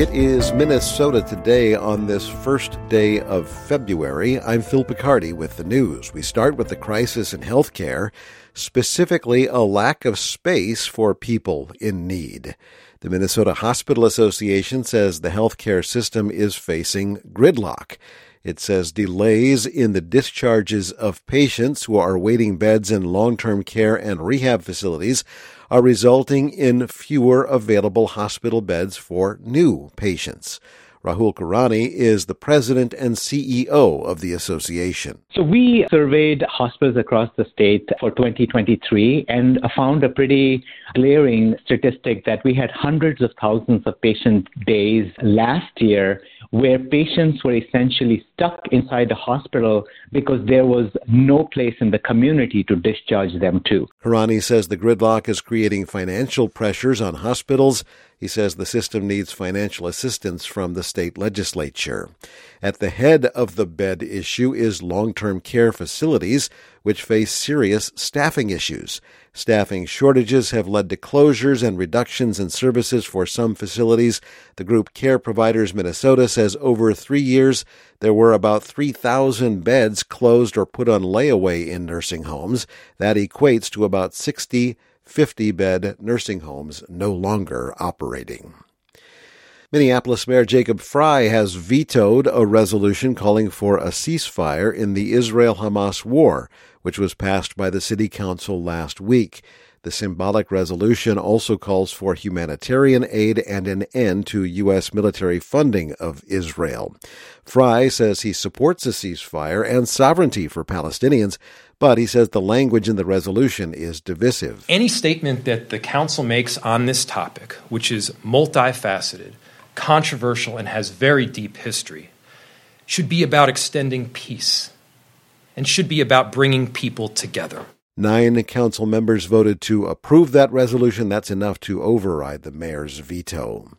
It is Minnesota today on this first day of February. I'm Phil Picardi with the news. We start with the crisis in healthcare, specifically a lack of space for people in need. The Minnesota Hospital Association says the healthcare system is facing gridlock. It says delays in the discharges of patients who are waiting beds in long term care and rehab facilities are resulting in fewer available hospital beds for new patients. Rahul Koranne is the president and CEO of the association. So we surveyed hospitals across the state for 2023 and found a pretty glaring statistic that we had hundreds of thousands of patient days last year where patients were essentially stuck inside the hospital because there was no place in the community to discharge them to. Koranne says the gridlock is creating financial pressures on hospitals. He says the system needs financial assistance from the state legislature. At the head of the bed issue is long term care facilities, which face serious staffing issues. Staffing shortages have led to closures and reductions in services for some facilities. The group Care Providers Minnesota says over three years, there were about 3,000 beds closed or put on layaway in nursing homes. That equates to about 60 50 bed nursing homes no longer operating. Minneapolis Mayor Jacob Frey has vetoed a resolution calling for a ceasefire in the Israel Hamas war, which was passed by the City Council last week. The symbolic resolution also calls for humanitarian aid and an end to U.S. military funding of Israel. Frey says he supports a ceasefire and sovereignty for Palestinians, but he says the language in the resolution is divisive. Any statement that the Council makes on this topic, which is multifaceted, controversial, and has very deep history, should be about extending peace and should be about bringing people together. Nine council members voted to approve that resolution. That's enough to override the mayor's veto.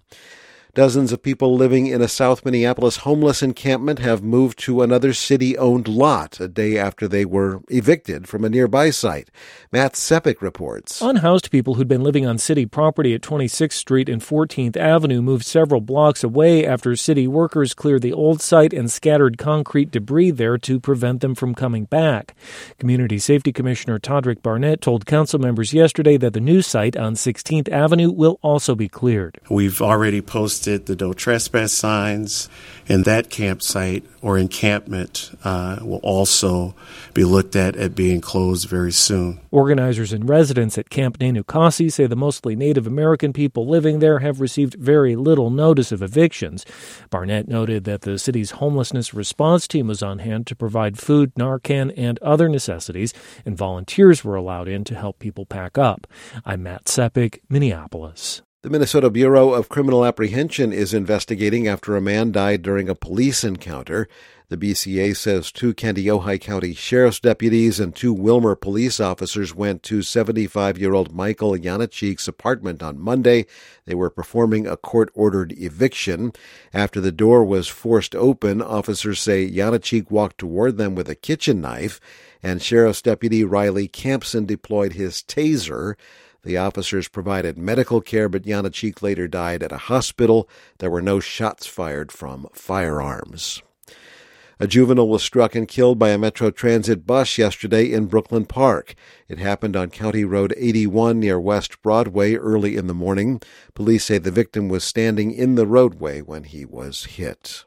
Dozens of people living in a South Minneapolis homeless encampment have moved to another city owned lot a day after they were evicted from a nearby site. Matt Sepic reports. Unhoused people who'd been living on city property at 26th Street and 14th Avenue moved several blocks away after city workers cleared the old site and scattered concrete debris there to prevent them from coming back. Community Safety Commissioner Todrick Barnette told council members yesterday that the new site on 16th Avenue will also be cleared. We've already posted the no trespass signs, and that campsite or encampment uh, will also be looked at at being closed very soon. Organizers and residents at Camp Nenookaasi say the mostly Native American people living there have received very little notice of evictions. Barnette noted that the city's homelessness response team was on hand to provide food, Narcan, and other necessities, and volunteers were allowed in to help people pack up. I'm Matt Sepic, Minneapolis. The Minnesota Bureau of Criminal Apprehension is investigating after a man died during a police encounter. The BCA says two Kandiyohi County sheriff's deputies and two Willmar police officers went to 75 year old Michael Yanachik's apartment on Monday. They were performing a court ordered eviction. After the door was forced open, officers say Yanachik walked toward them with a kitchen knife, and Sheriff's Deputy Riley Campson deployed his taser. The officers provided medical care, but Yanachik later died at a hospital. There were no shots fired from firearms. A juvenile was struck and killed by a Metro Transit bus yesterday in Brooklyn Park. It happened on County Road 81 near West Broadway early in the morning. Police say the victim was standing in the roadway when he was hit.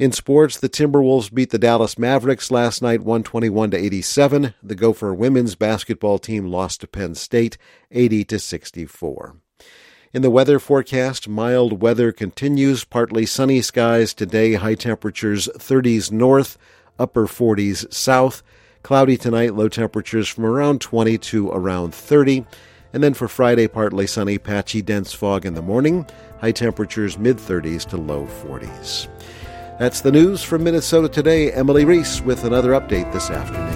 In sports, the Timberwolves beat the Dallas Mavericks last night 121 to 87. The Gopher women's basketball team lost to Penn State 80 to 64. In the weather forecast, mild weather continues, partly sunny skies today, high temperatures 30s north, upper 40s south. Cloudy tonight, low temperatures from around 20 to around 30. And then for Friday, partly sunny, patchy, dense fog in the morning, high temperatures mid 30s to low 40s. That's the news from Minnesota today. Emily Reese with another update this afternoon.